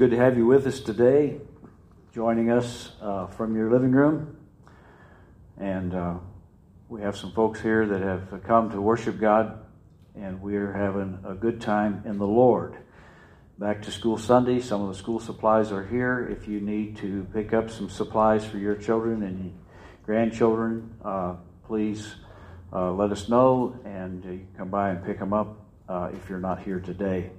good to have you with us today, joining us uh, from your living room. And uh, we have some folks here that have come to worship God, and we're having a good time in the Lord. Back to school Sunday, some of the school supplies are here. If you need to pick up some supplies for your children and grandchildren, uh, please uh, let us know, and you can come by and pick them up uh, if you're not here today.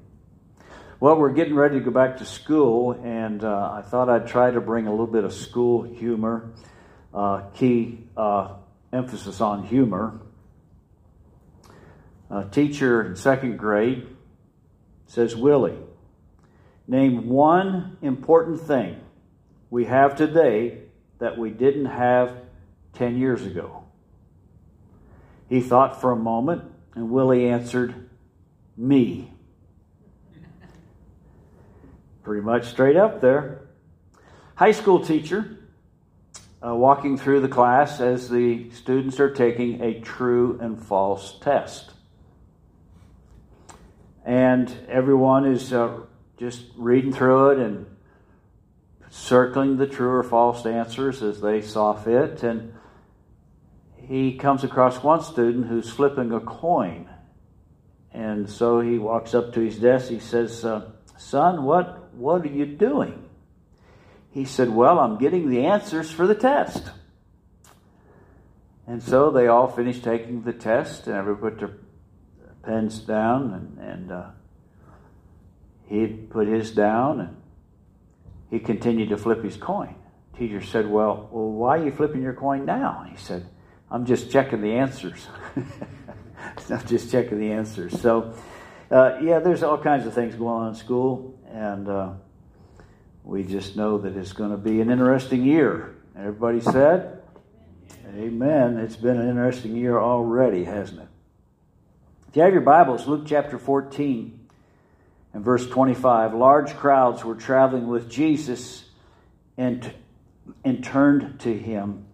Well, we're getting ready to go back to school, and uh, I thought I'd try to bring a little bit of school humor, uh, key uh, emphasis on humor. A teacher in second grade says, Willie, name one important thing we have today that we didn't have 10 years ago. He thought for a moment, and Willie answered, Me pretty much straight up there. High school teacher uh, walking through the class as the students are taking a true and false test. And everyone is uh, just reading through it and circling the true or false answers as they saw fit. And he comes across one student who's flipping a coin. And so he walks up to his desk. He says, uh, Son, what what are you doing? He said, Well, I'm getting the answers for the test. And so they all finished taking the test, and everybody put their pens down, and, and uh, he put his down, and he continued to flip his coin. Teacher said, Well, well why are you flipping your coin now? He said, I'm just checking the answers. I'm just checking the answers. So, uh, yeah, there's all kinds of things going on in school and uh, we just know that it's going to be an interesting year. Everybody said, Amen. It's been an interesting year already, hasn't it? If you have your Bibles, Luke chapter 14 and verse 25. Large crowds were traveling with Jesus and, and turned to him,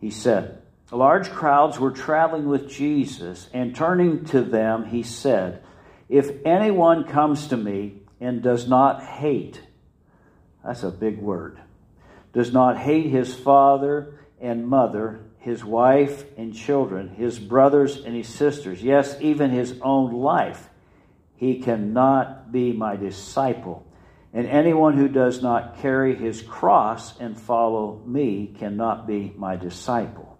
he said. Large crowds were traveling with Jesus, and turning to them, he said, If anyone comes to me and does not hate, that's a big word, does not hate his father and mother, his wife and children, his brothers and his sisters, yes, even his own life, he cannot be my disciple. And anyone who does not carry his cross and follow me cannot be my disciple.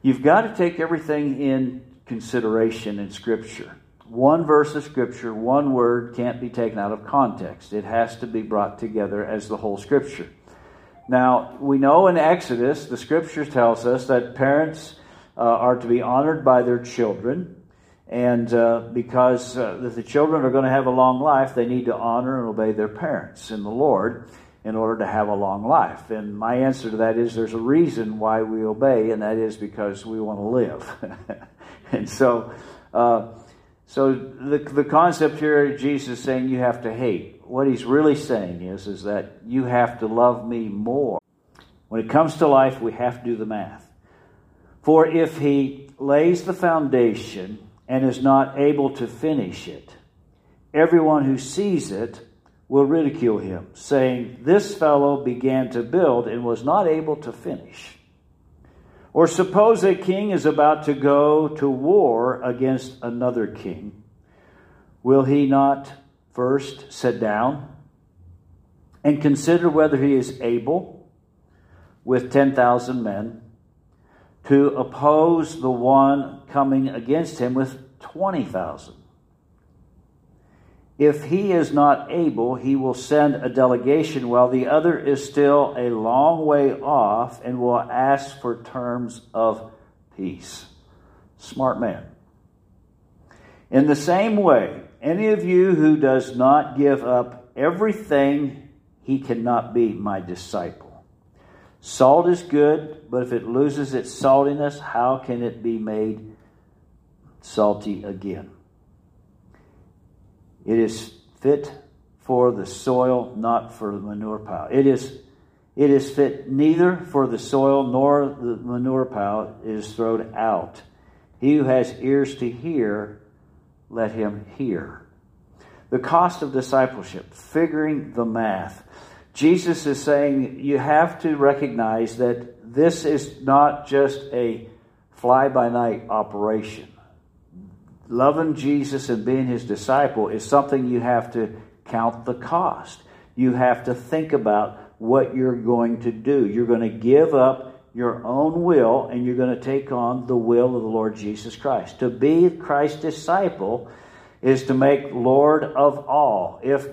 You've got to take everything in consideration in Scripture one verse of Scripture, one word can't be taken out of context. It has to be brought together as the whole Scripture. Now, we know in Exodus, the Scripture tells us that parents uh, are to be honored by their children. And uh, because uh, the children are going to have a long life, they need to honor and obey their parents in the Lord in order to have a long life. And my answer to that is there's a reason why we obey, and that is because we want to live. and so, uh, so the, the concept here, Jesus saying you have to hate. What he's really saying is, is that you have to love me more. When it comes to life, we have to do the math. For if he lays the foundation and is not able to finish it, everyone who sees it will ridicule him, saying, This fellow began to build and was not able to finish. Or suppose a king is about to go to war against another king. Will he not first sit down and consider whether he is able, with 10,000 men, to oppose the one coming against him with 20,000? If he is not able, he will send a delegation while the other is still a long way off and will ask for terms of peace. Smart man. In the same way, any of you who does not give up everything, he cannot be my disciple. Salt is good, but if it loses its saltiness, how can it be made salty again? It is fit for the soil, not for the manure pile. It is, it is fit neither for the soil nor the manure pile is thrown out. He who has ears to hear, let him hear. The cost of discipleship, figuring the math. Jesus is saying you have to recognize that this is not just a fly by night operation. Loving Jesus and being his disciple is something you have to count the cost. You have to think about what you're going to do. You're going to give up your own will and you're going to take on the will of the Lord Jesus Christ. To be Christ's disciple is to make Lord of all. If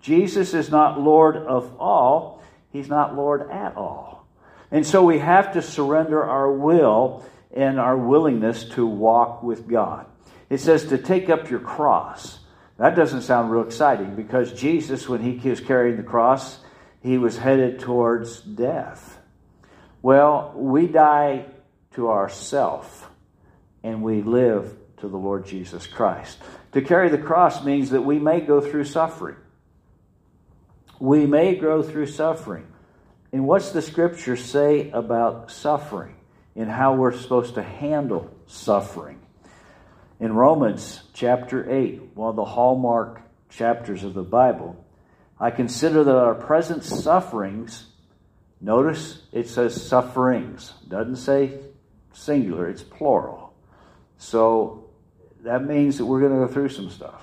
Jesus is not Lord of all, he's not Lord at all. And so we have to surrender our will and our willingness to walk with God. It says to take up your cross. That doesn't sound real exciting because Jesus, when he was carrying the cross, he was headed towards death. Well, we die to ourself and we live to the Lord Jesus Christ. To carry the cross means that we may go through suffering. We may go through suffering. And what's the scripture say about suffering and how we're supposed to handle suffering? In Romans chapter 8, one of the hallmark chapters of the Bible, I consider that our present sufferings, notice it says sufferings, doesn't say singular, it's plural. So that means that we're going to go through some stuff.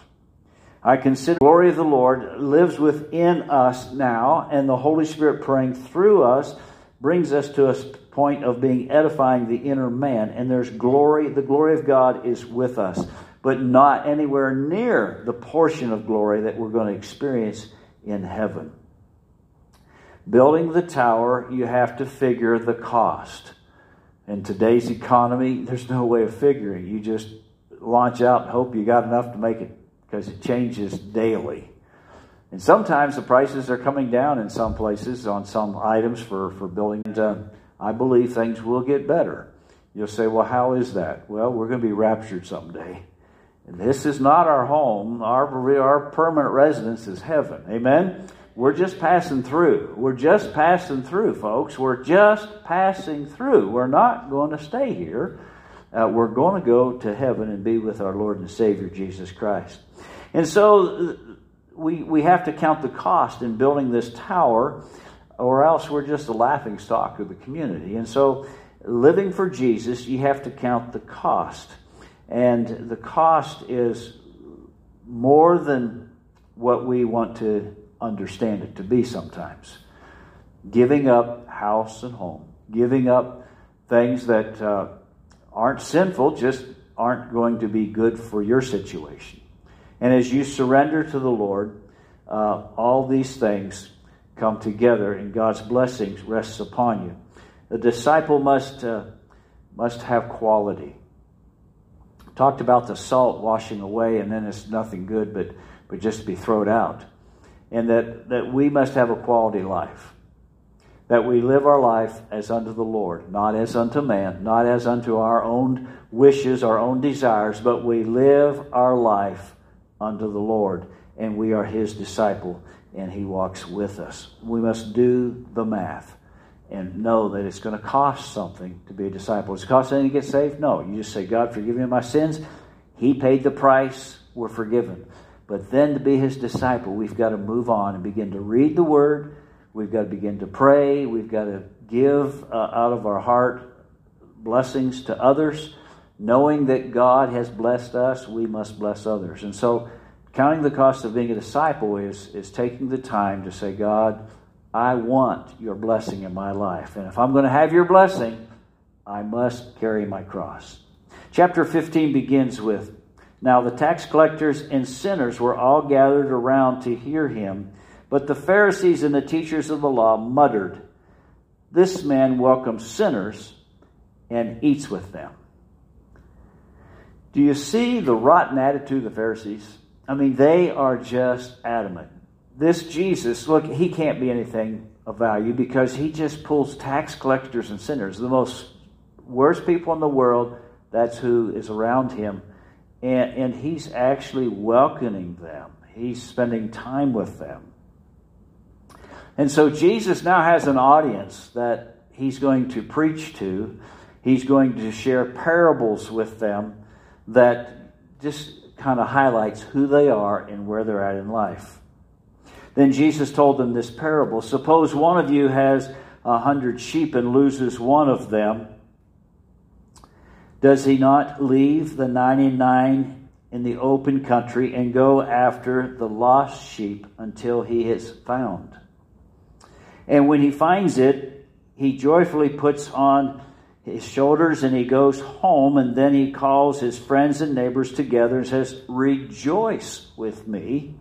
I consider the glory of the Lord lives within us now, and the Holy Spirit praying through us brings us to a point of being edifying the inner man. And there's glory, the glory of God is with us, but not anywhere near the portion of glory that we're going to experience in heaven. Building the tower, you have to figure the cost. In today's economy, there's no way of figuring. You just launch out and hope you got enough to make it because it changes daily. And sometimes the prices are coming down in some places on some items for, for building. I believe things will get better. You'll say, well, how is that? Well, we're going to be raptured someday. This is not our home. Our, our permanent residence is heaven. Amen? We're just passing through. We're just passing through, folks. We're just passing through. We're not going to stay here. Uh, we're going to go to heaven and be with our Lord and Savior, Jesus Christ. And so we, we have to count the cost in building this tower, or else we're just a laughing stock of the community. And so, living for Jesus, you have to count the cost. And the cost is more than what we want to understand it to be sometimes. Giving up house and home, giving up things that uh, aren't sinful, just aren't going to be good for your situation. And as you surrender to the Lord, uh, all these things come together and God's blessings rests upon you. The disciple must, uh, must have quality talked about the salt washing away and then it's nothing good but, but just to be thrown out. And that, that we must have a quality life. That we live our life as unto the Lord, not as unto man, not as unto our own wishes, our own desires, but we live our life unto the Lord. And we are his disciple, and he walks with us. We must do the math and know that it's going to cost something to be a disciple. Does it cost anything to get saved? No. You just say, God, forgive me my sins. He paid the price. We're forgiven. But then to be his disciple, we've got to move on and begin to read the word. We've got to begin to pray. We've got to give uh, out of our heart blessings to others. Knowing that God has blessed us, we must bless others. And so, counting the cost of being a disciple is, is taking the time to say, God, I want your blessing in my life. And if I'm going to have your blessing, I must carry my cross. Chapter 15 begins with Now the tax collectors and sinners were all gathered around to hear him, but the Pharisees and the teachers of the law muttered, This man welcomes sinners and eats with them. Do you see the rotten attitude of the Pharisees? I mean, they are just adamant this Jesus, look, he can't be anything of value because he just pulls tax collectors and sinners, the most worst people in the world. That's who is around him. And, and he's actually welcoming them, he's spending time with them. And so Jesus now has an audience that he's going to preach to. He's going to share parables with them that just kind of highlights who they are and where they're at in life. Then Jesus told them this parable Suppose one of you has a hundred sheep and loses one of them. Does he not leave the 99 in the open country and go after the lost sheep until he is found? And when he finds it, he joyfully puts on his shoulders and he goes home and then he calls his friends and neighbors together and says, Rejoice with me.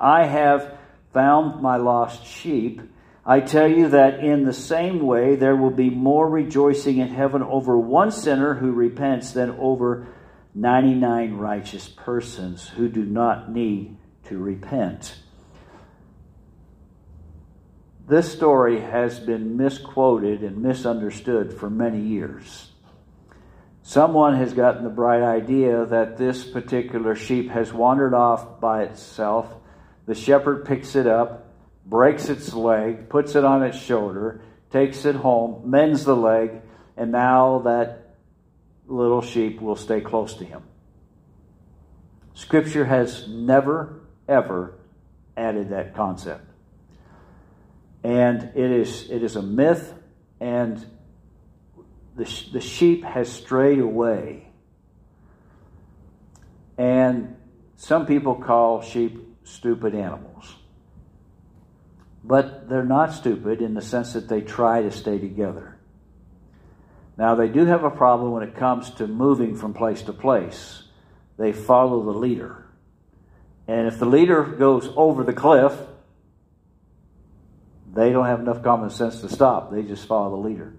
I have found my lost sheep. I tell you that in the same way there will be more rejoicing in heaven over one sinner who repents than over 99 righteous persons who do not need to repent. This story has been misquoted and misunderstood for many years. Someone has gotten the bright idea that this particular sheep has wandered off by itself. The shepherd picks it up, breaks its leg, puts it on its shoulder, takes it home, mends the leg, and now that little sheep will stay close to him. Scripture has never, ever added that concept and it is it is a myth, and the the sheep has strayed away. And some people call sheep stupid animals. But they're not stupid in the sense that they try to stay together. Now, they do have a problem when it comes to moving from place to place. They follow the leader. And if the leader goes over the cliff, they don't have enough common sense to stop. They just follow the leader.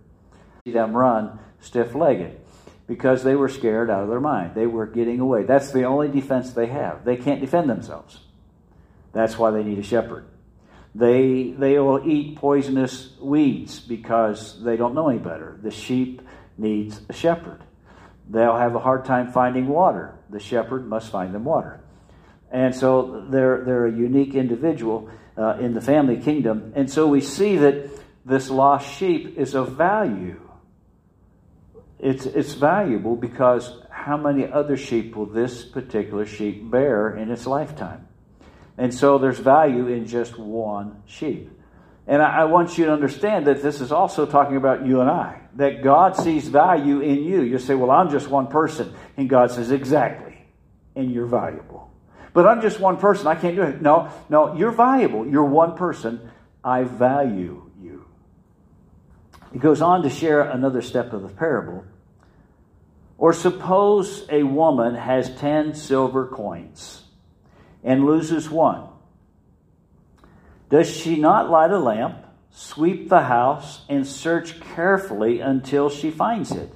See them run stiff legged because they were scared out of their mind. They were getting away. That's the only defense they have. They can't defend themselves. That's why they need a shepherd. They, they will eat poisonous weeds because they don't know any better. The sheep needs a shepherd. They'll have a hard time finding water. The shepherd must find them water. And so they're, they're a unique individual uh, in the family kingdom. And so we see that this lost sheep is of value. It's, it's valuable because how many other sheep will this particular sheep bear in its lifetime? And so there's value in just one sheep. And I, I want you to understand that this is also talking about you and I, that God sees value in you. You say, Well, I'm just one person. And God says, Exactly. And you're valuable. But I'm just one person. I can't do it. No, no, you're valuable. You're one person. I value you. He goes on to share another step of the parable. Or suppose a woman has 10 silver coins and loses one. Does she not light a lamp, sweep the house, and search carefully until she finds it?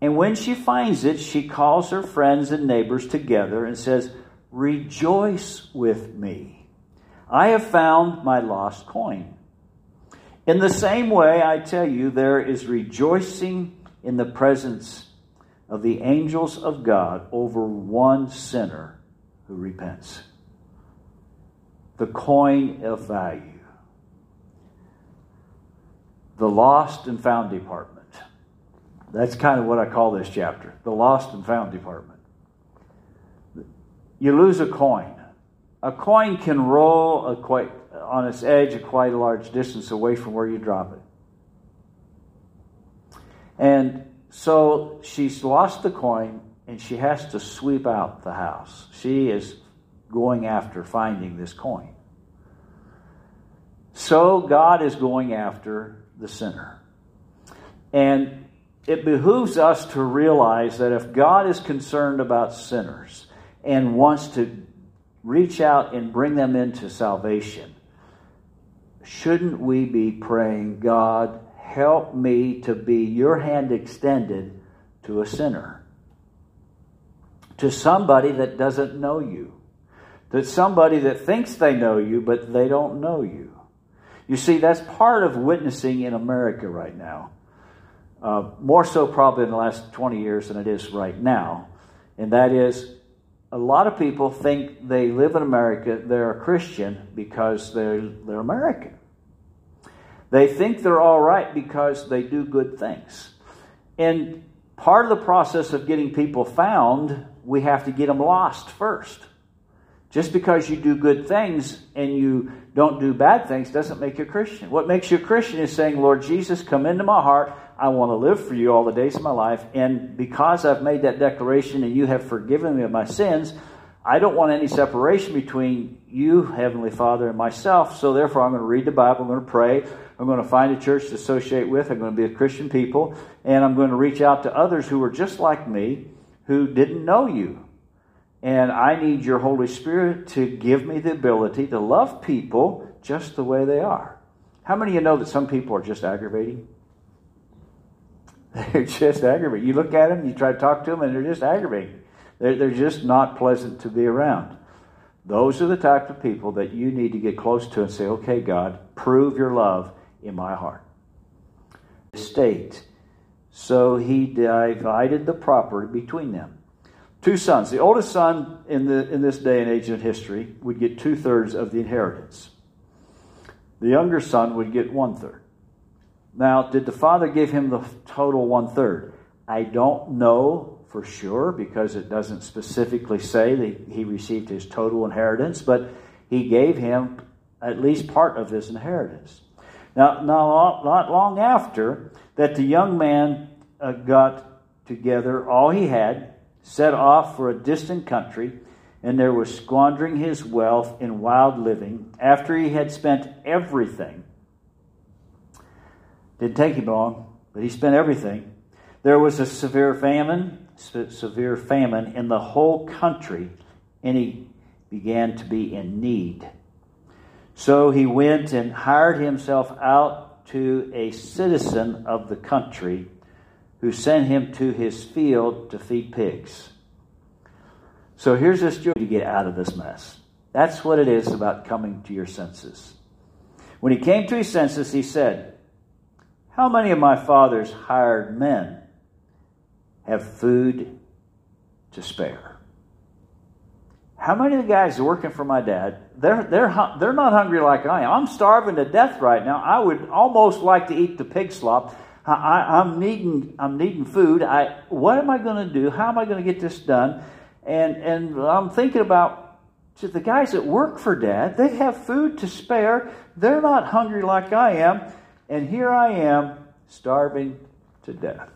And when she finds it, she calls her friends and neighbors together and says, Rejoice with me. I have found my lost coin. In the same way, I tell you, there is rejoicing in the presence of the angels of God over one sinner who repents. The coin of value. The lost and found department. That's kind of what I call this chapter the lost and found department you lose a coin. A coin can roll quite, on its edge a quite a large distance away from where you drop it. And so she's lost the coin and she has to sweep out the house. She is going after finding this coin. So God is going after the sinner. And it behooves us to realize that if God is concerned about sinners, and wants to reach out and bring them into salvation, shouldn't we be praying, God, help me to be your hand extended to a sinner? To somebody that doesn't know you. that somebody that thinks they know you, but they don't know you. You see, that's part of witnessing in America right now. Uh, more so, probably in the last 20 years than it is right now. And that is a lot of people think they live in America, they're a Christian because they're, they're American. They think they're all right because they do good things. And part of the process of getting people found we have to get them lost first. Just because you do good things and you don't do bad things doesn't make you a Christian. What makes you a Christian is saying, Lord Jesus, come into my heart. I want to live for you all the days of my life. And because I've made that declaration and you have forgiven me of my sins, I don't want any separation between you, Heavenly Father, and myself. So therefore, I'm going to read the Bible. I'm going to pray. I'm going to find a church to associate with. I'm going to be a Christian people. And I'm going to reach out to others who are just like me who didn't know you. And I need your Holy Spirit to give me the ability to love people just the way they are. How many of you know that some people are just aggravating? They're just aggravating. You look at them, you try to talk to them, and they're just aggravating. They're, they're just not pleasant to be around. Those are the type of people that you need to get close to and say, okay, God, prove your love in my heart. State. So he divided the property between them. Two sons. The oldest son in, the, in this day and age in history would get two thirds of the inheritance. The younger son would get one third. Now, did the father give him the total one third? I don't know for sure because it doesn't specifically say that he received his total inheritance, but he gave him at least part of his inheritance. Now, not long after that, the young man uh, got together all he had set off for a distant country, and there was squandering his wealth in wild living after he had spent everything. Didn't take him long, but he spent everything. There was a severe famine, severe famine in the whole country, and he began to be in need. So he went and hired himself out to a citizen of the country who sent him to his field to feed pigs. So here's this joy to get out of this mess. That's what it is about coming to your senses. When he came to his senses, he said, How many of my father's hired men have food to spare? How many of the guys working for my dad, they're, they're, they're not hungry like I am. I'm starving to death right now. I would almost like to eat the pig slop. I, am needing I'm needing food. I what am I going to do? How am I going to get this done? And and I'm thinking about the guys that work for Dad. They have food to spare. They're not hungry like I am, and here I am starving to death.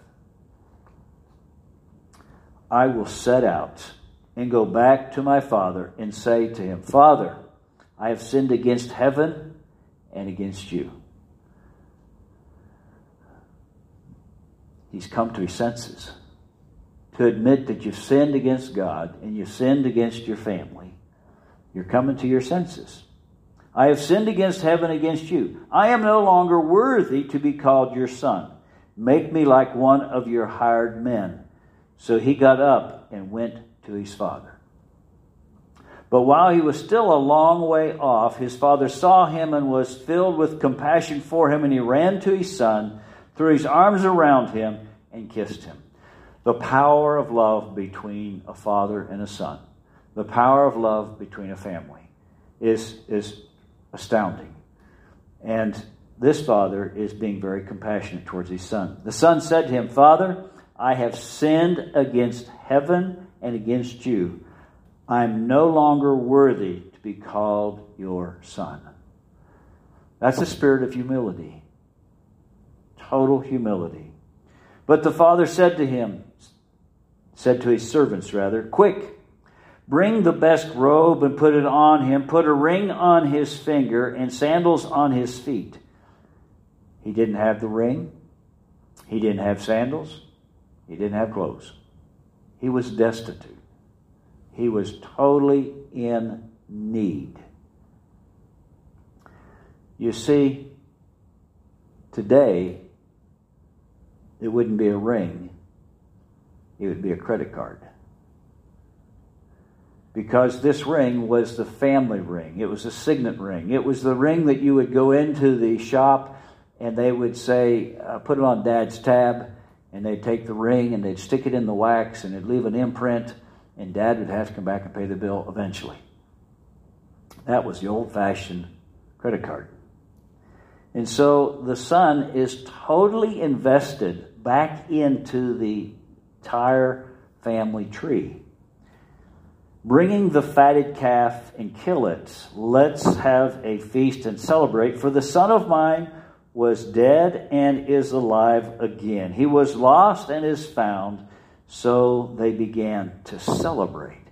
I will set out and go back to my father and say to him, Father, I have sinned against heaven and against you. He's come to his senses to admit that you've sinned against God and you've sinned against your family. You're coming to your senses. I have sinned against heaven, against you. I am no longer worthy to be called your son. Make me like one of your hired men. So he got up and went to his father. But while he was still a long way off, his father saw him and was filled with compassion for him, and he ran to his son threw his arms around him, and kissed him. The power of love between a father and a son, the power of love between a family is, is astounding. And this father is being very compassionate towards his son. The son said to him, Father, I have sinned against heaven and against you. I am no longer worthy to be called your son. That's a spirit of humility total humility. But the father said to him, said to his servants rather, Quick, bring the best robe and put it on him, put a ring on his finger and sandals on his feet. He didn't have the ring, he didn't have sandals, he didn't have clothes. He was destitute. He was totally in need. You see, today, it wouldn't be a ring, it would be a credit card. Because this ring was the family ring, it was a signet ring. It was the ring that you would go into the shop and they would say, uh, put it on dad's tab, and they'd take the ring and they'd stick it in the wax and it'd leave an imprint, and dad would have to come back and pay the bill eventually. That was the old fashioned credit card. And so the son is totally invested back into the entire family tree. Bringing the fatted calf and kill it. Let's have a feast and celebrate, for the son of mine was dead and is alive again. He was lost and is found. So they began to celebrate.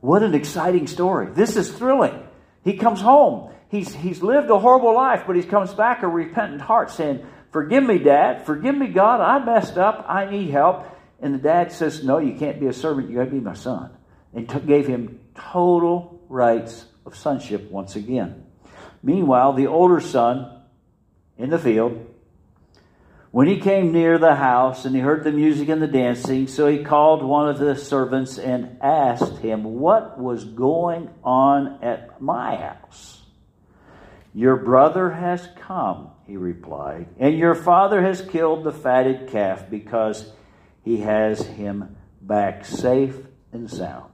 What an exciting story. This is thrilling. He comes home. He's, he's lived a horrible life, but he comes back a repentant heart saying, Forgive me, Dad. Forgive me, God. I messed up. I need help. And the dad says, No, you can't be a servant. You got to be my son. And gave him total rights of sonship once again. Meanwhile, the older son in the field, when he came near the house and he heard the music and the dancing, so he called one of the servants and asked him what was going on at my house. Your brother has come, he replied, and your father has killed the fatted calf because he has him back safe and sound.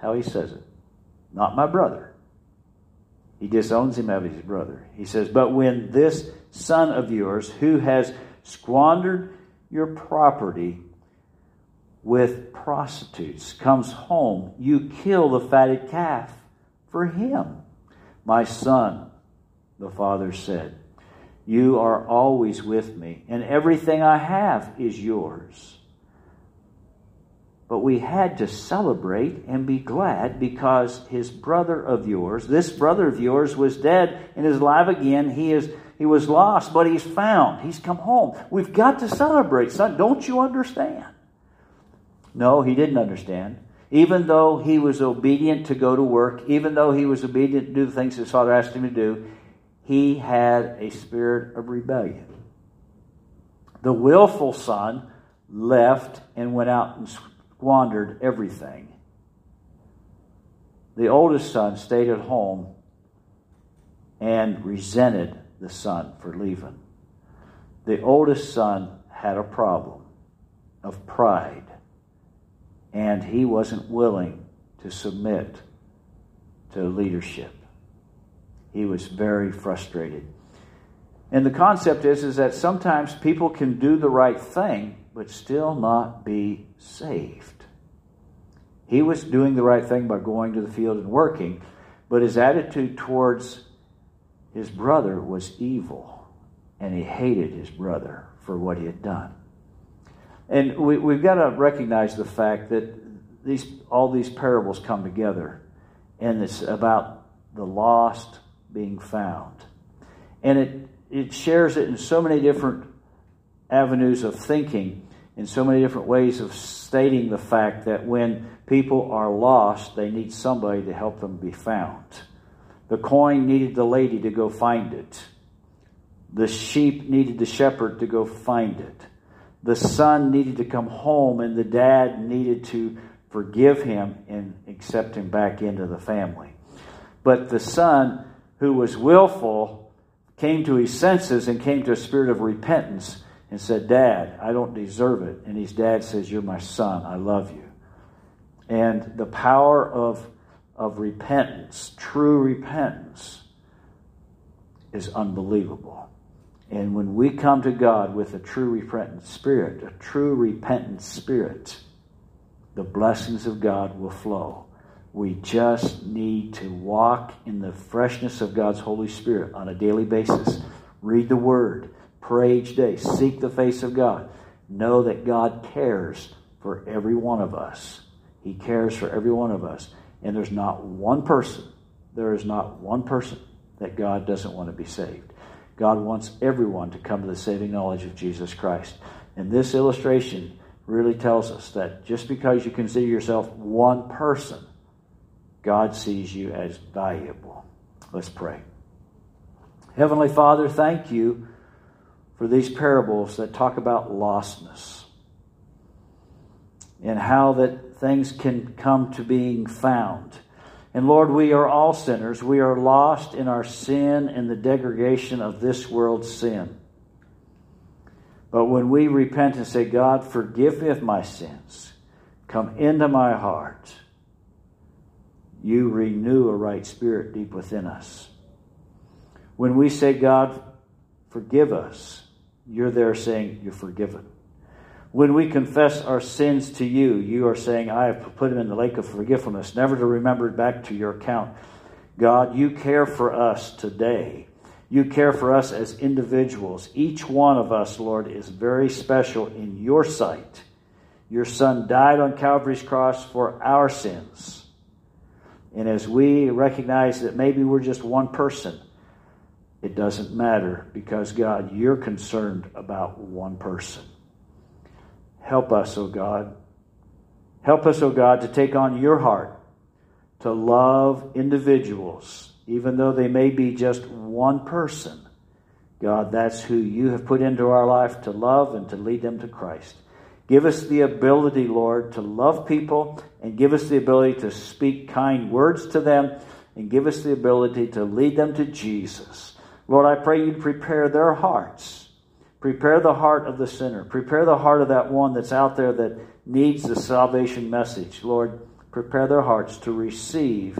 how he says it, not my brother, he disowns him as his brother. He says, But when this son of yours, who has squandered your property with prostitutes, comes home, you kill the fatted calf for him. My son, the father said, You are always with me, and everything I have is yours. But we had to celebrate and be glad because his brother of yours, this brother of yours, was dead and is alive again. He is he was lost, but he's found. He's come home. We've got to celebrate, son. Don't you understand? No, he didn't understand. Even though he was obedient to go to work, even though he was obedient to do the things his father asked him to do, he had a spirit of rebellion. The willful son left and went out and squandered everything. The oldest son stayed at home and resented the son for leaving. The oldest son had a problem of pride, and he wasn't willing to submit to leadership. He was very frustrated. And the concept is, is that sometimes people can do the right thing, but still not be saved. He was doing the right thing by going to the field and working, but his attitude towards his brother was evil, and he hated his brother for what he had done. And we, we've got to recognize the fact that these, all these parables come together, and it's about the lost being found. And it, it shares it in so many different avenues of thinking, in so many different ways of stating the fact that when people are lost, they need somebody to help them be found. The coin needed the lady to go find it. The sheep needed the shepherd to go find it. The son needed to come home, and the dad needed to forgive him and accept him back into the family. But the son, who was willful, came to his senses and came to a spirit of repentance and said, Dad, I don't deserve it. And his dad says, You're my son. I love you. And the power of, of repentance, true repentance, is unbelievable. And when we come to God with a true repentant spirit, a true repentant spirit, the blessings of God will flow. We just need to walk in the freshness of God's Holy Spirit on a daily basis. Read the Word Pray each day. Seek the face of God. Know that God cares for every one of us. He cares for every one of us. And there's not one person, there is not one person that God doesn't want to be saved. God wants everyone to come to the saving knowledge of Jesus Christ. And this illustration really tells us that just because you consider yourself one person, God sees you as valuable. Let's pray. Heavenly Father, thank you for these parables that talk about lostness and how that things can come to being found. And Lord, we are all sinners. We are lost in our sin and the degradation of this world's sin. But when we repent and say, God, forgive me of my sins, come into my heart, you renew a right spirit deep within us. When we say, God, forgive us, you're there saying, You're forgiven. When we confess our sins to you, you are saying, I have put them in the lake of forgetfulness, never to remember it back to your account. God, you care for us today. You care for us as individuals. Each one of us, Lord, is very special in your sight. Your Son died on Calvary's cross for our sins. And as we recognize that maybe we're just one person, it doesn't matter because, God, you're concerned about one person. Help us, O oh God. Help us, O oh God, to take on your heart to love individuals, even though they may be just one person. God, that's who you have put into our life to love and to lead them to Christ. Give us the ability, Lord, to love people and give us the ability to speak kind words to them and give us the ability to lead them to Jesus. Lord, I pray you to prepare their hearts Prepare the heart of the sinner. Prepare the heart of that one that's out there that needs the salvation message. Lord, prepare their hearts to receive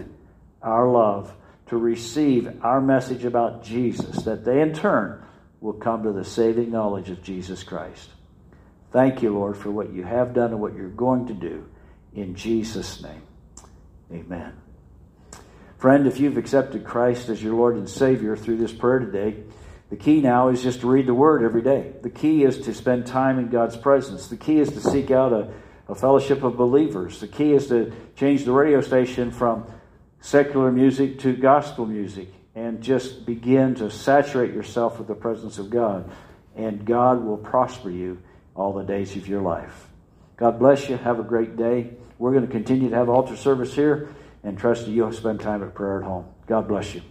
our love, to receive our message about Jesus, that they in turn will come to the saving knowledge of Jesus Christ. Thank you, Lord, for what you have done and what you're going to do. In Jesus' name, amen. Friend, if you've accepted Christ as your Lord and Savior through this prayer today, the key now is just to read the Word every day. The key is to spend time in God's presence. The key is to seek out a, a fellowship of believers. The key is to change the radio station from secular music to gospel music and just begin to saturate yourself with the presence of God. And God will prosper you all the days of your life. God bless you. Have a great day. We're going to continue to have altar service here and trust that you'll spend time at prayer at home. God bless you.